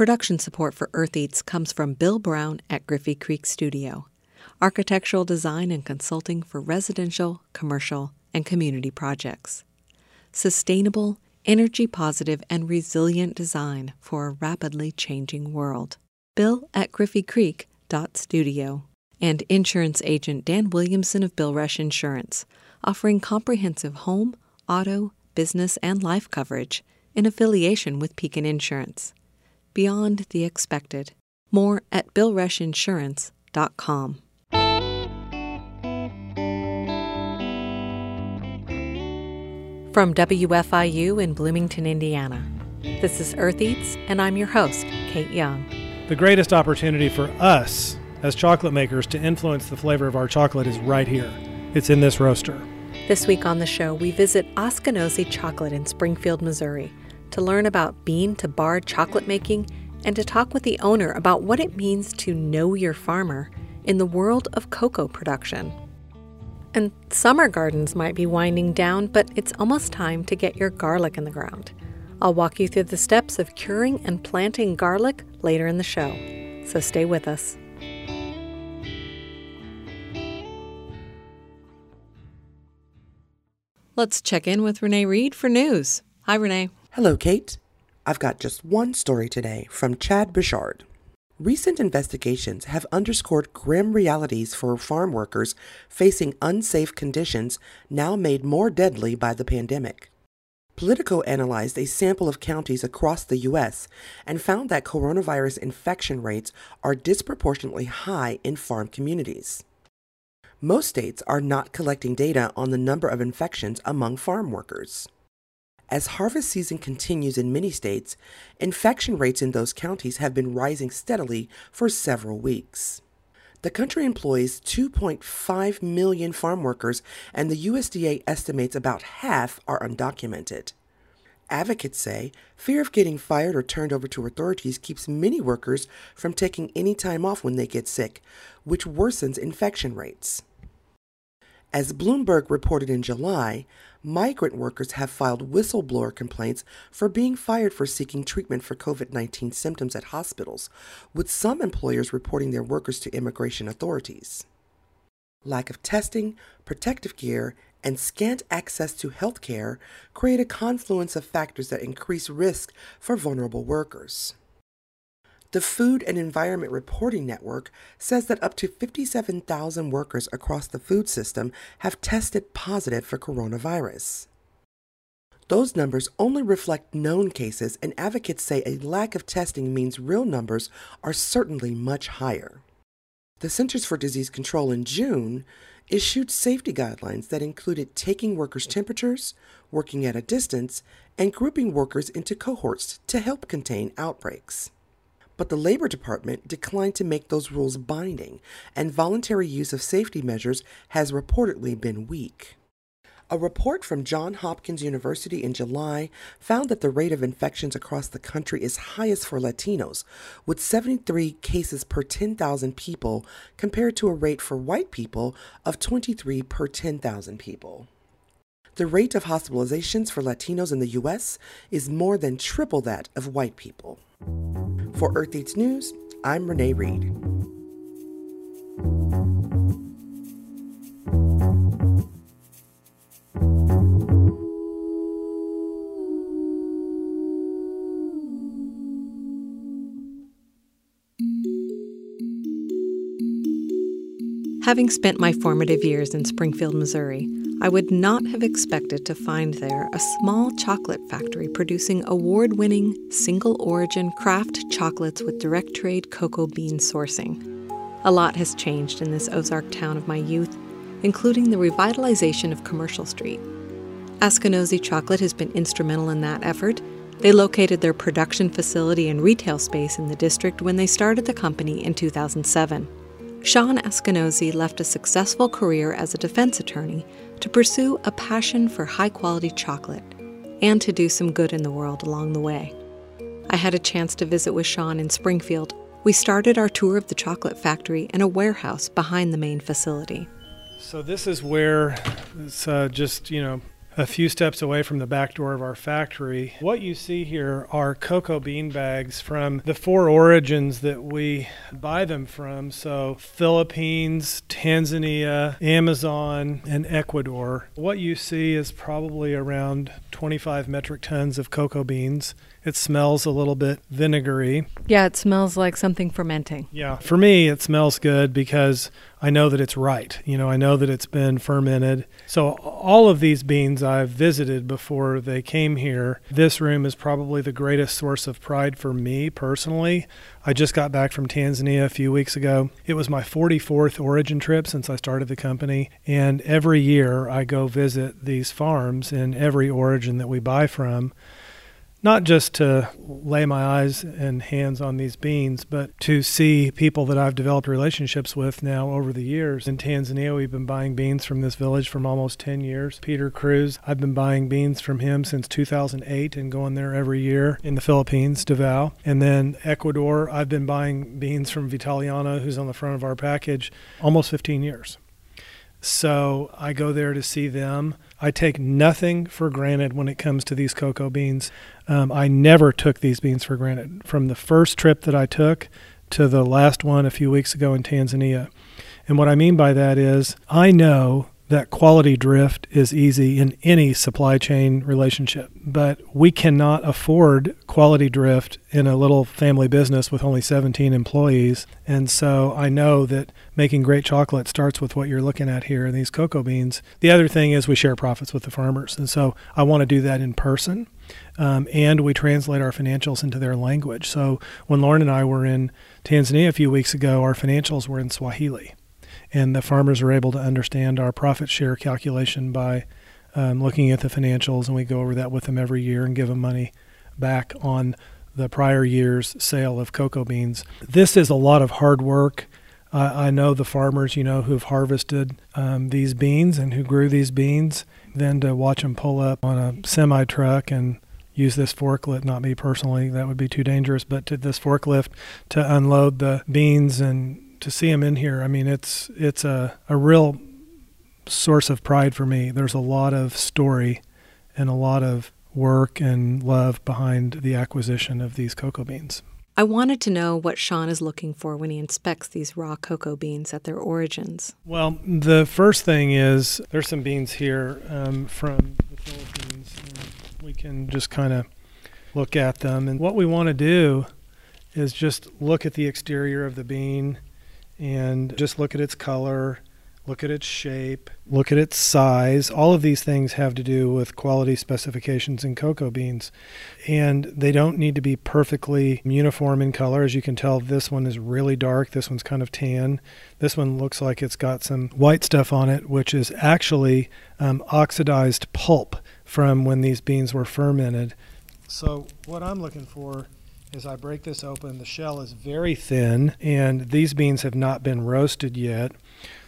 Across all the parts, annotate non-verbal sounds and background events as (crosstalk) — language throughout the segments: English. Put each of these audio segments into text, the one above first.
Production support for Earth Eats comes from Bill Brown at Griffey Creek Studio. Architectural design and consulting for residential, commercial, and community projects. Sustainable, energy positive, and resilient design for a rapidly changing world. Bill at Griffey Creek Studio. And insurance agent Dan Williamson of Bill Rush Insurance, offering comprehensive home, auto, business, and life coverage in affiliation with Pekin Insurance. Beyond the expected. More at BillRushInsurance.com. From WFIU in Bloomington, Indiana, this is Earth Eats, and I'm your host, Kate Young. The greatest opportunity for us as chocolate makers to influence the flavor of our chocolate is right here. It's in this roaster. This week on the show, we visit Askinosie Chocolate in Springfield, Missouri, to learn about bean to bar chocolate making and to talk with the owner about what it means to know your farmer in the world of cocoa production. And summer gardens might be winding down, but it's almost time to get your garlic in the ground. I'll walk you through the steps of curing and planting garlic later in the show, so stay with us. Let's check in with Renee Reed for news. Hi, Renee. Hello, Kate. I've got just one story today from Chad Bouchard. Recent investigations have underscored grim realities for farm workers facing unsafe conditions now made more deadly by the pandemic. Politico analyzed a sample of counties across the U.S. and found that coronavirus infection rates are disproportionately high in farm communities. Most states are not collecting data on the number of infections among farm workers. As harvest season continues in many states, infection rates in those counties have been rising steadily for several weeks. The country employs 2.5 million farm workers, and the USDA estimates about half are undocumented. Advocates say fear of getting fired or turned over to authorities keeps many workers from taking any time off when they get sick, which worsens infection rates. As Bloomberg reported in July, migrant workers have filed whistleblower complaints for being fired for seeking treatment for COVID 19 symptoms at hospitals, with some employers reporting their workers to immigration authorities. Lack of testing, protective gear, and scant access to health care create a confluence of factors that increase risk for vulnerable workers. The Food and Environment Reporting Network says that up to 57,000 workers across the food system have tested positive for coronavirus. Those numbers only reflect known cases, and advocates say a lack of testing means real numbers are certainly much higher. The Centers for Disease Control in June issued safety guidelines that included taking workers' temperatures, working at a distance, and grouping workers into cohorts to help contain outbreaks. But the Labor Department declined to make those rules binding, and voluntary use of safety measures has reportedly been weak. A report from Johns Hopkins University in July found that the rate of infections across the country is highest for Latinos, with 73 cases per 10,000 people compared to a rate for white people of 23 per 10,000 people. The rate of hospitalizations for Latinos in the U.S. is more than triple that of white people. For Earth Eats News, I'm Renee Reed. Having spent my formative years in Springfield, Missouri, I would not have expected to find there a small chocolate factory producing award winning, single origin craft chocolates with direct trade cocoa bean sourcing. A lot has changed in this Ozark town of my youth, including the revitalization of Commercial Street. Askinosie Chocolate has been instrumental in that effort. They located their production facility and retail space in the district when they started the company in 2007. Shawn Askinosie left a successful career as a defense attorney to pursue a passion for high quality chocolate and to do some good in the world along the way. I had a chance to visit with Shawn in Springfield. We started our tour of the chocolate factory in a warehouse behind the main facility. So, this is where it's uh, just, you know, a few steps away from the back door of our factory. What you see here are cocoa bean bags from the four origins that we buy them from. So, Philippines, Tanzania, Amazon, and Ecuador. What you see is probably around 25 metric tons of cocoa beans. It smells a little bit vinegary. Yeah, it smells like something fermenting. Yeah. For me, it smells good because I know that it's right. You know, I know that it's been fermented. So, all of these beans I've visited before they came here. This room is probably the greatest source of pride for me personally. I just got back from Tanzania a few weeks ago. It was my 44th origin trip since I started the company. And every year I go visit these farms in every origin that we buy from not just to lay my eyes and hands on these beans, but to see people that I've developed relationships with now over the years. In Tanzania, we've been buying beans from this village from almost 10 years. Peter Cruz, I've been buying beans from him since 2008 and going there every year. In the Philippines, Davao. And then Ecuador, I've been buying beans from Vitaliano, who's on the front of our package, almost 15 years. So I go there to see them. I take nothing for granted when it comes to these cocoa beans. Um, I never took these beans for granted. From the first trip that I took to the last one a few weeks ago in Tanzania. And what I mean by that is, I know that quality drift is easy in any supply chain relationship, but we cannot afford quality drift in a little family business with only 17 employees. And so I know that making great chocolate starts with what you're looking at here in these cocoa beans. The other thing is we share profits with the farmers. And so I want to do that in person. Um, and we translate our financials into their language. So when Lauren and I were in Tanzania a few weeks ago, our financials were in Swahili and the farmers are able to understand our profit share calculation by um, looking at the financials, and we go over that with them every year and give them money back on the prior year's sale of cocoa beans. This is a lot of hard work. Uh, I know the farmers, you know, who've harvested um, these beans and who grew these beans. Then to watch them pull up on a semi truck and use this forklift, not me personally, that would be too dangerous, but to this forklift to unload the beans and to see him in here, I mean, it's it's a, a real source of pride for me. There's a lot of story and a lot of work and love behind the acquisition of these cocoa beans. I wanted to know what Shawn is looking for when he inspects these raw cocoa beans at their origins. Well, the first thing is there's some beans here um, from the Philippines. we can just kind of look at them. And what we want to do is just look at the exterior of the bean and just look at its color, look at its shape, look at its size. All of these things have to do with quality specifications in cocoa beans. And they don't need to be perfectly uniform in color. As you can tell, this one is really dark, this one's kind of tan. This one looks like it's got some white stuff on it, which is actually um, oxidized pulp from when these beans were fermented. So, what I'm looking for as I break this open, the shell is very thin, and these beans have not been roasted yet,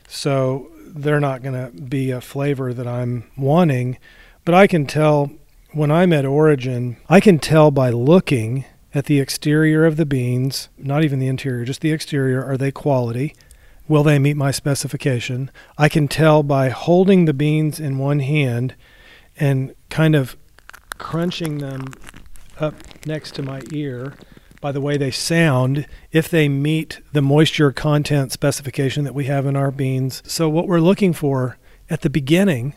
so they're not going to be a flavor that I'm wanting. But I can tell when I'm at origin, I can tell by looking at the exterior of the beans, not even the interior, just the exterior, are they quality? Will they meet my specification? I can tell by holding the beans in one hand and kind of crunching them up next to my ear by the way they sound if they meet the moisture content specification that we have in our beans. So, what we're looking for at the beginning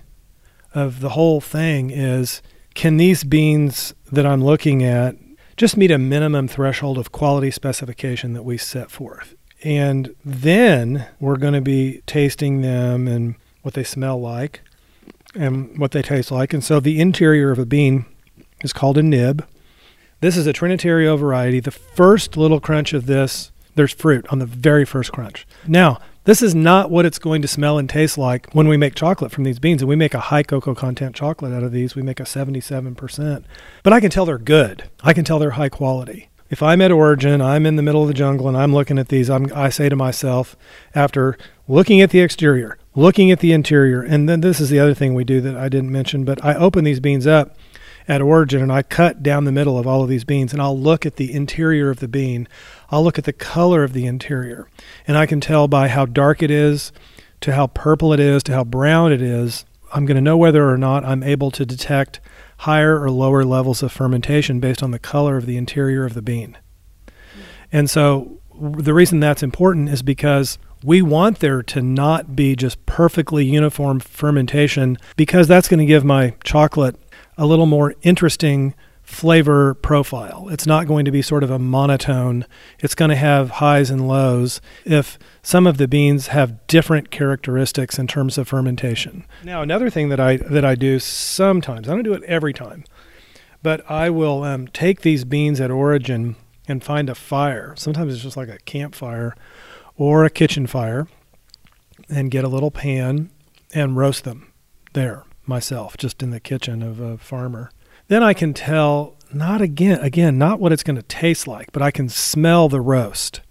of the whole thing is can these beans that I'm looking at just meet a minimum threshold of quality specification that we set forth? And then we're going to be tasting them and what they smell like and what they taste like. And so the interior of a bean is called a nib. This is a Trinitario variety. The first little crunch of this, there's fruit on the very first crunch. Now, this is not what it's going to smell and taste like when we make chocolate from these beans. And we make a high cocoa content chocolate out of these. We make a 77%. But I can tell they're good. I can tell they're high quality. If I'm at origin, I'm in the middle of the jungle and I'm looking at these, I'm, I say to myself, after looking at the exterior, looking at the interior, and then this is the other thing we do that I didn't mention, but I open these beans up at origin and I cut down the middle of all of these beans and I'll look at the interior of the bean. I'll look at the color of the interior and I can tell by how dark it is to how purple it is to how brown it is. I'm going to know whether or not I'm able to detect higher or lower levels of fermentation based on the color of the interior of the bean. And so the reason that's important is because we want there to not be just perfectly uniform fermentation because that's going to give my chocolate a little more interesting flavor profile. It's not going to be sort of a monotone. It's going to have highs and lows if some of the beans have different characteristics in terms of fermentation. Now, another thing that I that I do sometimes, I don't do it every time, but I will um, take these beans at origin and find a fire. Sometimes it's just like a campfire or a kitchen fire and get a little pan and roast them there myself, just in the kitchen of a farmer then I can tell not again again not what it's going to taste like, but I can smell the roast.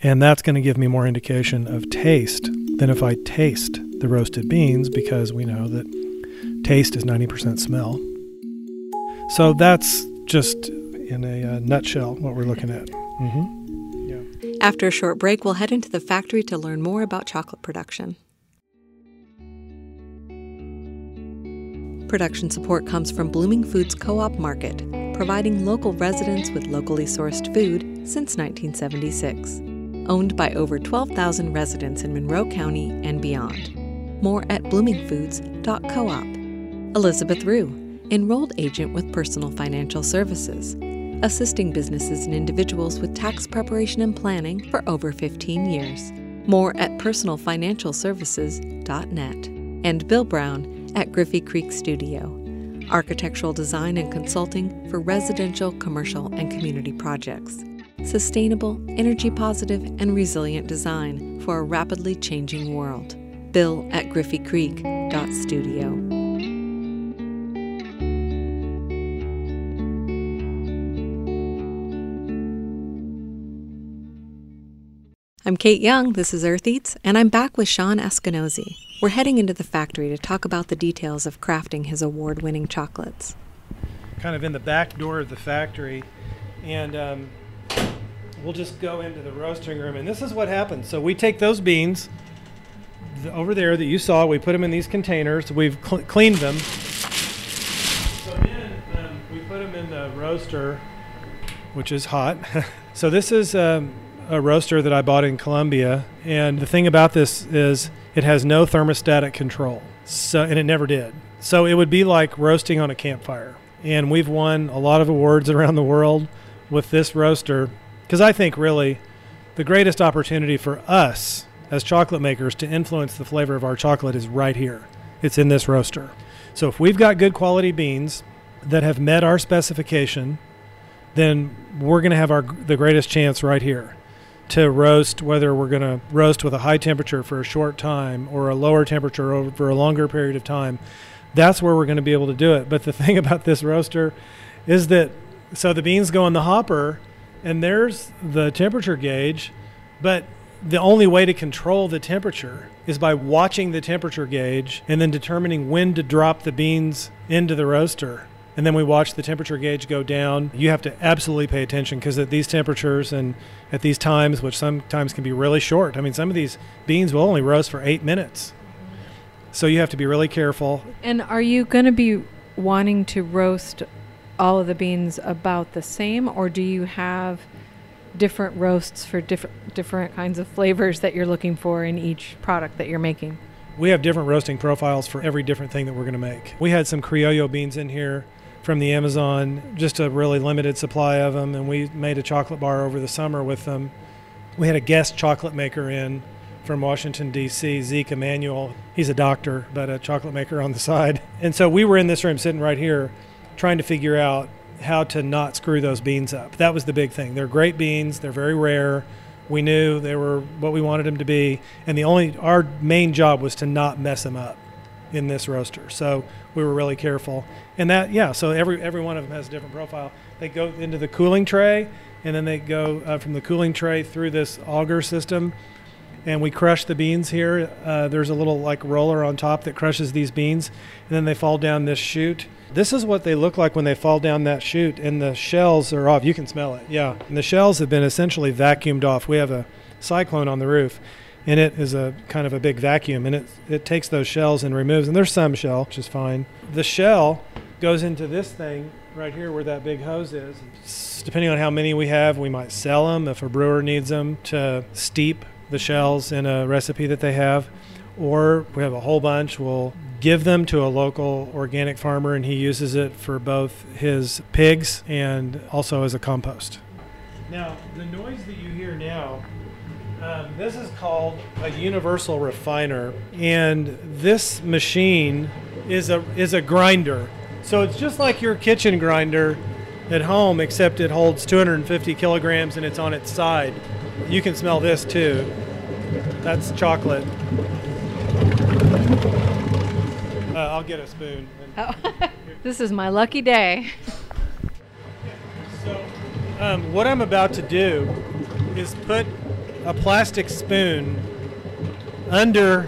And that's going to give me more indication of taste than if I taste the roasted beans because we know that taste is 90% smell. So that's just in a uh, nutshell what we're looking at. Mm-hmm. Yeah. After a short break, we'll head into the factory to learn more about chocolate production. Production support comes from Blooming Foods Co op Market, providing local residents with locally sourced food since 1976. Owned by over 12,000 residents in Monroe County and beyond. More at bloomingfoods.coop. Elizabeth Rue, enrolled agent with Personal Financial Services, assisting businesses and individuals with tax preparation and planning for over 15 years. More at personalfinancialservices.net. And Bill Brown, at Griffey Creek Studio, architectural design and consulting for residential, commercial, and community projects. Sustainable, energy positive, and resilient design for a rapidly changing world. Bill at griffeycreek.studio. I'm Kate Young, this is Earth Eats, and I'm back with Shawn Askinosie. We're heading into the factory to talk about the details of crafting his award winning chocolates. Kind of in the back door of the factory, and um, we'll just go into the roasting room. And this is what happens. So we take those beans over there that you saw, we put them in these containers, we've cl- cleaned them. So then um, we put them in the roaster, which is hot. (laughs) so this is. Um, a roaster that I bought in Colombia, and the thing about this is it has no thermostatic control, so and it never did. So it would be like roasting on a campfire. And we've won a lot of awards (laughs) around the world with this roaster because I think really the greatest opportunity for us as chocolate makers to influence the flavor of our chocolate is right here. It's in this roaster. So if we've got good quality beans that have met our specification, then we're going to have our the greatest chance right here to roast, whether we're going to roast with a high temperature for a short time or a lower temperature over a longer period of time, that's where we're going to be able to do it. But the (laughs) thing about this roaster is that so the beans go in the hopper and there's the temperature gauge, but the only way to control the temperature is by watching the temperature gauge and then determining when to drop the beans into the roaster and then we watch the temperature gauge go down. You have to absolutely pay attention because at these temperatures and at these times, which sometimes can be really short, I mean, some of these beans will only roast for eight minutes. So you have to be really careful. And are you going to be wanting to roast all of the beans about the same, or do you have different roasts for different different kinds of flavors that you're looking for in each product that you're making? We have different roasting profiles for every different thing that we're going to make. We had some Criollo beans in here from the Amazon, just a really limited supply of them, and we made a chocolate bar over the summer with them. We had a guest chocolate maker in from Washington, D.C., Zeke Emanuel. He's a doctor, but a chocolate maker on the side. (laughs) And so we were in this room sitting right here trying to figure out how to not screw those beans up. That was the big thing. They're great beans, they're very rare. We knew they were what we wanted them to be, and the only our main job was to not mess them up in this roaster. So we were really careful. And that, yeah, so every, every one of them has a different profile. They go into the cooling tray, and then they go uh, from the cooling tray through this auger system. And we crush the beans here. Uh, there's a little like roller on top that crushes these beans, and then they fall down this chute. This is what they look like when they fall down that chute, and the shells are off. You can smell it, yeah. And the shells have been essentially vacuumed off. We have a cyclone on the roof, in it is a kind of a big vacuum, and it it takes those shells and removes. And there's some shell, which is fine. The shell goes into this thing right here where that big hose is. Depending on how many we have, we might sell them if a brewer needs them to steep the shells in a recipe that they have. Or we have a whole bunch, we'll give them to a local organic farmer and he uses it for both his pigs and also as a compost. Now, the noise that you hear now, um, this is called a universal refiner, and this machine is a is a grinder. So it's just like your kitchen grinder at home, except it holds 250 kilograms and it's on its side. You can smell this too. That's chocolate. Uh, I'll get a spoon. Oh, (laughs) this is my lucky day. So, um, what I'm about to do is put a plastic spoon under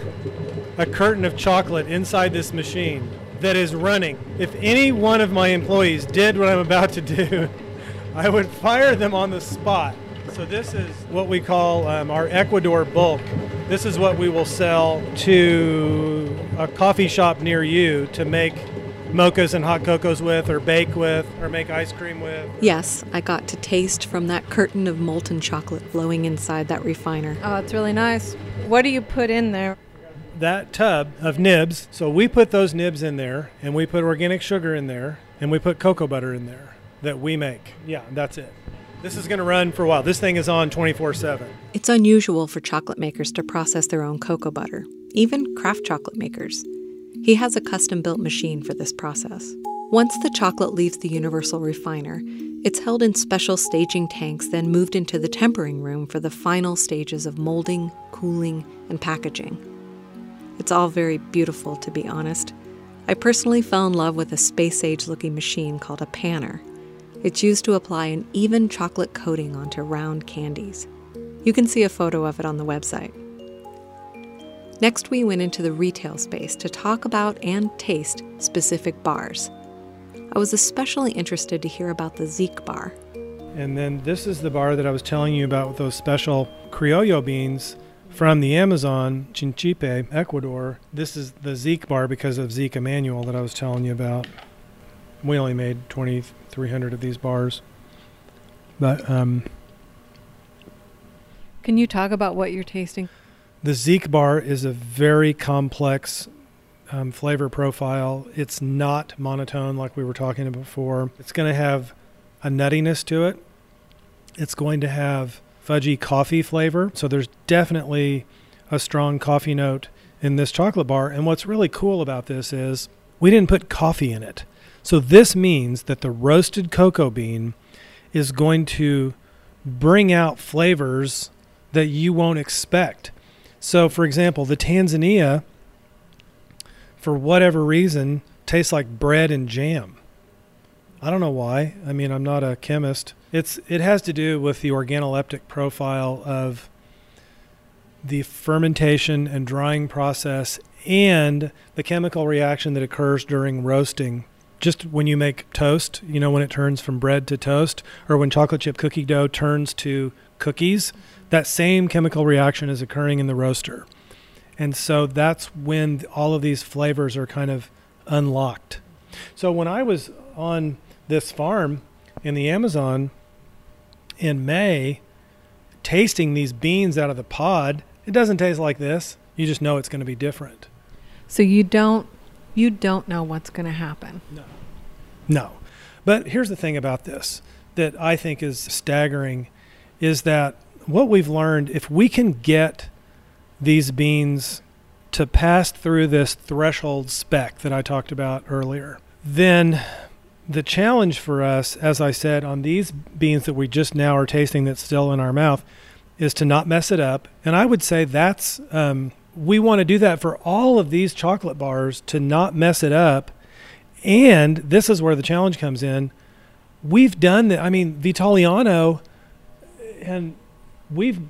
a curtain of chocolate inside this machine that is running. If any one of my employees did what I'm about to do, (laughs) I would fire them on the spot. So, this is what we call um, our Ecuador bulk. This is what we will sell to a coffee shop near you to make mochas and hot cocos with, or bake with, or make ice cream with. Yes, I got to taste from that curtain of molten chocolate flowing inside that refiner. Oh, it's really nice. What do you put in there? that tub of nibs. So we put those nibs in there, and we put organic sugar in there, and we put cocoa butter in there that we make. Yeah, that's it. This is going to run for a while. This thing is on 24 7. It's unusual for chocolate makers to process their own cocoa butter, even craft chocolate makers. He has a custom built machine for this process. Once the chocolate leaves the universal refiner, it's held in special staging tanks, then moved into the tempering room for the final stages of molding, cooling, and packaging. It's all very beautiful, to be honest. I personally fell in love with a space age looking machine called a panner. It's used to apply an even chocolate coating onto round candies. You can see a photo of it on the website. Next, we went into the retail space to talk about and taste specific bars. I was especially interested to hear about the Zeke bar. And then this is the bar that I was telling you about with those special criollo beans from the Amazon, Chinchipe, Ecuador. This is the Zeke bar because of Zeke Emanuel that I was telling you about. We only made 2,300 of these bars. But um, Can you talk about what you're tasting? The Zeke bar is a very complex um, flavor profile. It's not monotone like we were talking about before. It's going to have a nuttiness to it. It's going to have fudgy coffee flavor. So there's definitely a strong coffee note in this chocolate bar. And what's really cool about this is we didn't put coffee in it. So this means that the roasted cocoa bean is going to bring out flavors that you won't expect. So, for example, the Tanzania, for whatever reason, tastes like bread and jam. I don't know why. I mean, I'm not a chemist. It's it has to do with the organoleptic profile of the fermentation and drying process and the chemical reaction that occurs during roasting. Just when you make toast, you know, when it turns from bread to toast, or when chocolate chip cookie dough turns to cookies, that same chemical reaction is occurring in the roaster. And so that's when all of these flavors are kind of unlocked. So when I was on this farm in the Amazon in May, tasting these beans out of the pod, it doesn't taste like this. You just know it's going to be different. So you don't you don't know what's going to happen. No. No. But here's the thing about this that I think is staggering is that what we've learned, if we can get these beans to pass through this threshold spec that I talked about earlier, then the challenge for us, as I said, on these beans that we just now are tasting that's still in our mouth, is to not mess it up. And I would say that's, um, we want to do that for all of these chocolate bars to not mess it up. And this is where the challenge comes in. We've done that. I mean, Vitaliano, and we've,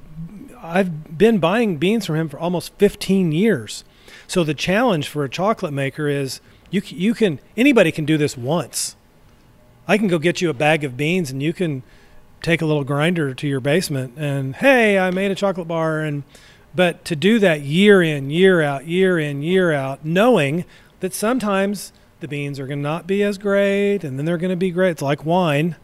I've been buying beans from him for almost 15 years. So the challenge for a chocolate maker is you, you can, anybody can do this once. I can go get you a bag of beans and you can take a little grinder to your basement and hey, I made a chocolate bar and But to do that year in, year out, year in, year out, knowing that sometimes the beans are going to not be as great and then they're going to be great. It's like wine.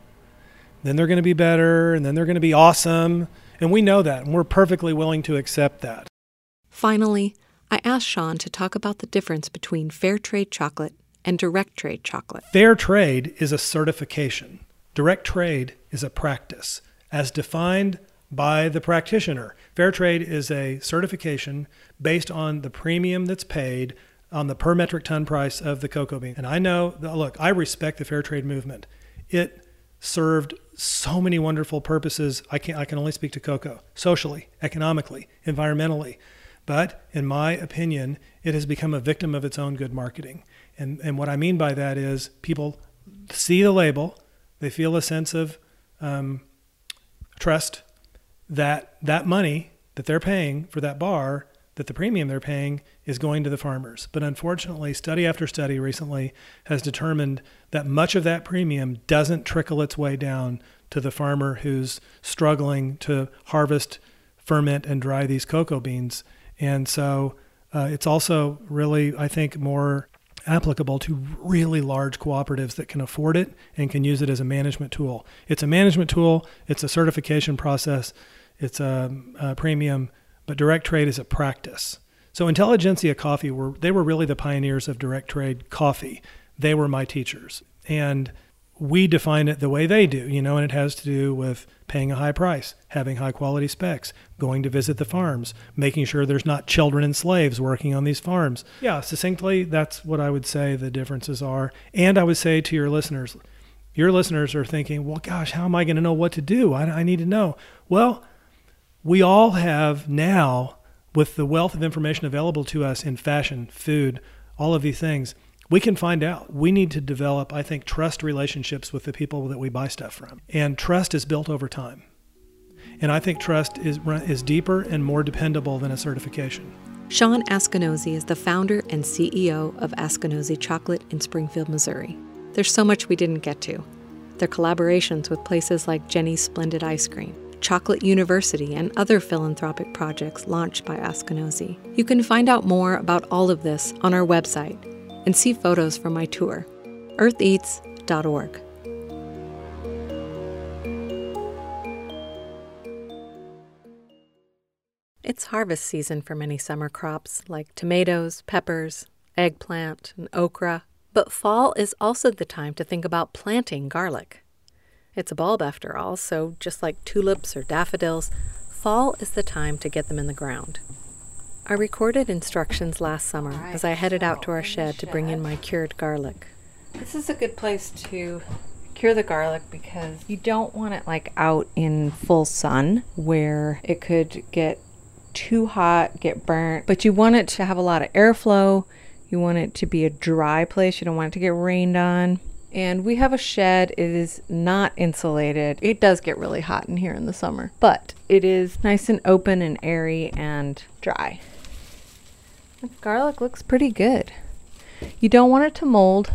Then they're going to be better and then they're going to be awesome. And we know that and we're perfectly willing to accept that. Finally, I asked Shawn to talk about the difference between fair trade chocolate and direct trade chocolate. Fair trade is a certification, direct trade is a practice, as defined by the practitioner. Fair trade is a certification based on the premium that's paid on the per metric ton price of the cocoa bean. And I know, look, I respect the fair trade movement. It served so many wonderful purposes. I can I can only speak to cocoa, socially, economically, environmentally. But in my opinion, it has become a victim of its own good marketing. And and what I mean by that is people see the label, they feel a sense of um, trust that that money that they're paying for that bar that the premium they're paying is going to the farmers. But unfortunately, study after study recently has determined that much of that premium doesn't trickle its way down to the farmer who's struggling to harvest, ferment, and dry these cocoa beans. And so uh, it's also really, I think, more applicable to really large cooperatives that can afford it and can use it as a management tool. It's a management tool, it's a certification process, it's a, a premium but direct trade is a practice. So Intelligentsia Coffee were they were really the pioneers of direct trade coffee. They were my teachers. And we define it the way they do, you know, and it has to do with paying a high price, having high quality specs, going to visit the farms, making sure there's not children and slaves working on these farms. Yeah, succinctly, that's what I would say the differences are. And I would say to your listeners, your listeners are thinking, well, gosh, how am I going to know what to do? I, I need to know. Well, we all have now, with the wealth of information available to us in fashion, food, all of these things, we can find out. We need to develop, I think, trust relationships with the people that we buy stuff from. And trust is built over time. And I think trust is, is deeper and more dependable than a certification. Shawn Askinosie is the founder and CEO of Askinosie Chocolate in Springfield, Missouri. There's so much we didn't get to. Their collaborations with places like Jeni's Splendid Ice Cream, Chocolate University, and other philanthropic projects launched by Askinosie. You can find out more about all of this on our website and see photos from my tour, eartheats.org. It's harvest season for many summer crops like tomatoes, peppers, eggplant, and okra. But fall is also the time to think about planting garlic. It's a bulb after all, so just like tulips or daffodils, fall is the time to get them in the ground. I recorded instructions last summer right, as I headed so out to our shed, shed to bring in my cured garlic. This is a good place to cure the garlic because you don't want it like out in full sun where it could get too hot, get burnt, but you want it to have a lot of airflow. You want it to be a dry place. You don't want it to get rained on. And we have a shed. It is not insulated. It does get really hot in here in the summer, but it is nice and open and airy and dry. The garlic looks pretty good. You don't want it to mold,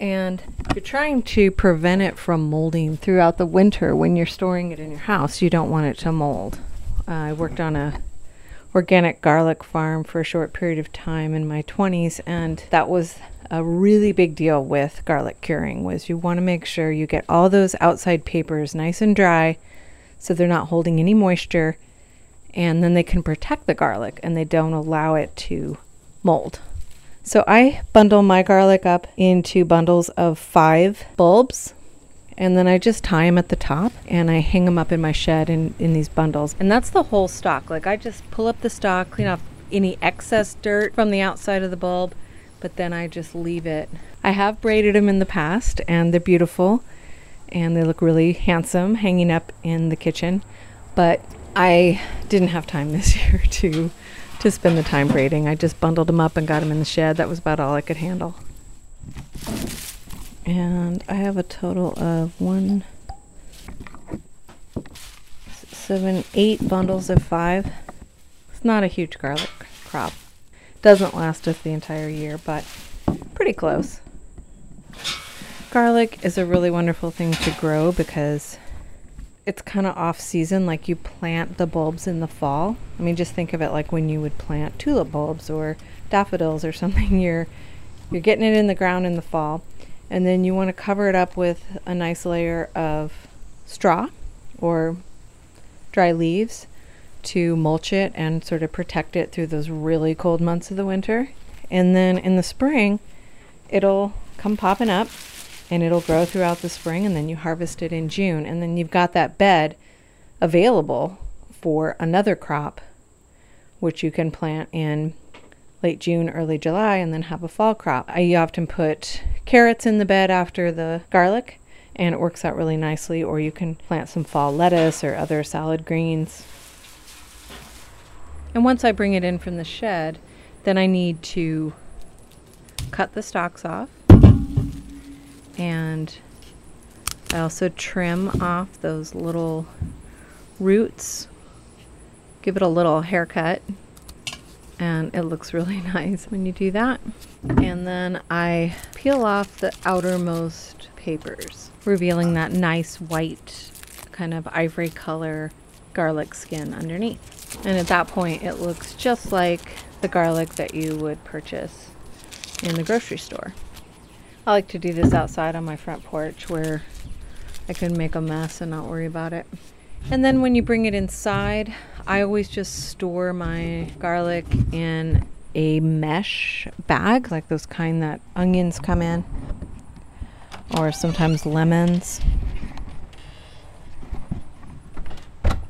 and you're trying to prevent it from molding throughout the winter when you're storing it in your house. You don't want it to mold. Uh, I worked on a organic garlic farm for a short period of time in my 20s, and that was a really big deal with garlic curing was you want to make sure you get all those outside papers nice and dry so they're not holding any moisture and then they can protect the garlic and they don't allow it to mold. So I bundle my garlic up into bundles of 5 bulbs and then I just tie them at the top and I hang them up in my shed in, in these bundles. And that's the whole stalk. Like I just pull up the stalk, clean off any excess dirt from the outside of the bulb, but then I just leave it. I have braided them in the past and they're beautiful and they look really handsome hanging up in the kitchen, but I didn't have time this (laughs) year to to spend the time braiding. I just bundled them up and got them in the shed. That was about all I could handle. And I have a total of one, seven, eight bundles of five. It's not a huge garlic crop. Doesn't last us the entire year, but pretty close. Garlic is a really wonderful thing to grow because it's kind of off season, like you plant the bulbs in the fall. I mean, just think of it like when you would plant tulip bulbs or daffodils or something. (laughs) You're you're getting it in the ground in the fall, and then you want to cover it up with a nice layer of straw or dry leaves to mulch it and sort of protect it through those really cold months of the winter. And then in the spring, it'll come popping up and it'll grow throughout the spring and then you harvest it in June and then you've got that bed available for another crop which you can plant in late June, early July and then have a fall crop. I often put carrots in the bed after the garlic and it works out really nicely or you can plant some fall lettuce or other salad greens. And once I bring it in from the shed, then I need to cut the stalks off and I also trim off those little roots, give it a little haircut, and it looks really (laughs) nice when you do that. And then I peel off the outermost papers, revealing that nice white, kind of ivory color garlic skin underneath. And at that point, it looks just like the garlic that you would purchase in the grocery store. I like to do this outside on my front porch where I can make a mess and not worry about it. And then when you bring it inside, I always just store my garlic in a mesh bag, like those kind that onions come in, or sometimes lemons.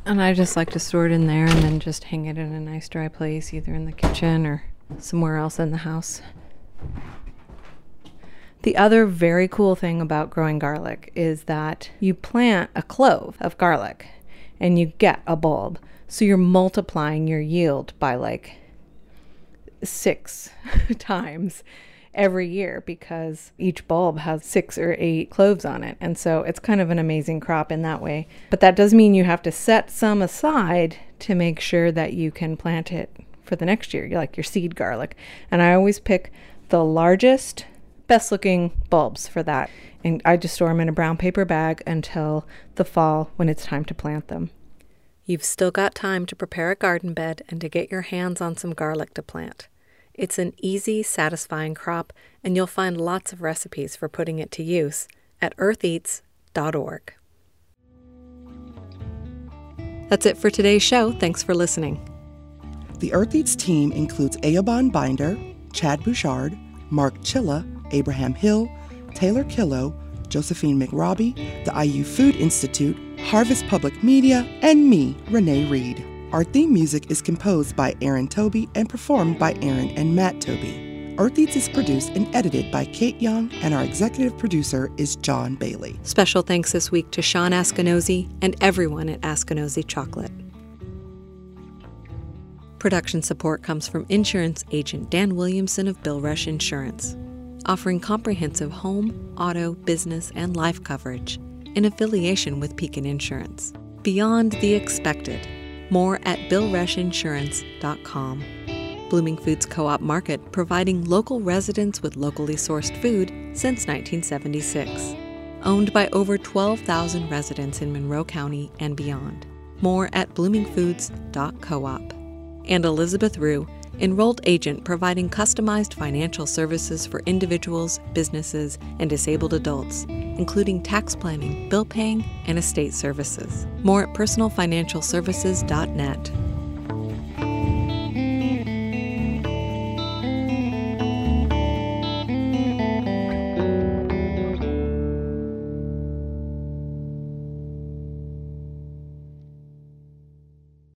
And I just like to store it in there and then just hang it in a nice dry place, either in the kitchen or somewhere else in the house. The other very cool thing about growing garlic is that you plant a clove of garlic and you get a bulb. So you're multiplying your yield by like six (laughs) times every year because each bulb has six or eight cloves on it. And so it's kind of an amazing crop in that way. But that does mean you have to set some aside to make sure that you can plant it for the next year, like your seed garlic. And I always pick the largest best looking bulbs for that. And I just store them in a brown paper bag until the fall when it's time to plant them. You've still got time to prepare a garden bed and to get your hands on some garlic to plant. It's an easy, satisfying crop, and you'll find lots of recipes for putting it to use at eartheats.org. That's it for today's show. Thanks for listening. The Earth Eats team includes Eoban Binder, Chad Bouchard, Mark Chilla, Abraham Hill, Taylor Killow, Josephine McRobbie, the IU Food Institute, Harvest Public Media, and me, Renee Reed. Our theme music is composed by Aaron Toby and performed by Aaron and Matt Toby. Earth Eats is produced and edited by Kate Young, and our executive producer is John Bailey. Special thanks this week to Shawn Askinosie and everyone at Askinosie Chocolate. Production support comes from insurance agent Dan Williamson of Bill Rush Insurance offering comprehensive home, auto, business, and life coverage in affiliation with Pekin Insurance. Beyond the expected. More at billrushinsurance.com. Blooming Foods Co op Market, providing local residents with locally sourced food since 1976. Owned by over 12,000 residents in Monroe County and beyond. More at bloomingfoods.coop. And Elizabeth Rue, enrolled agent providing customized financial services for individuals, businesses, and disabled adults, including tax planning, bill paying, and estate services. More at personalfinancialservices.net.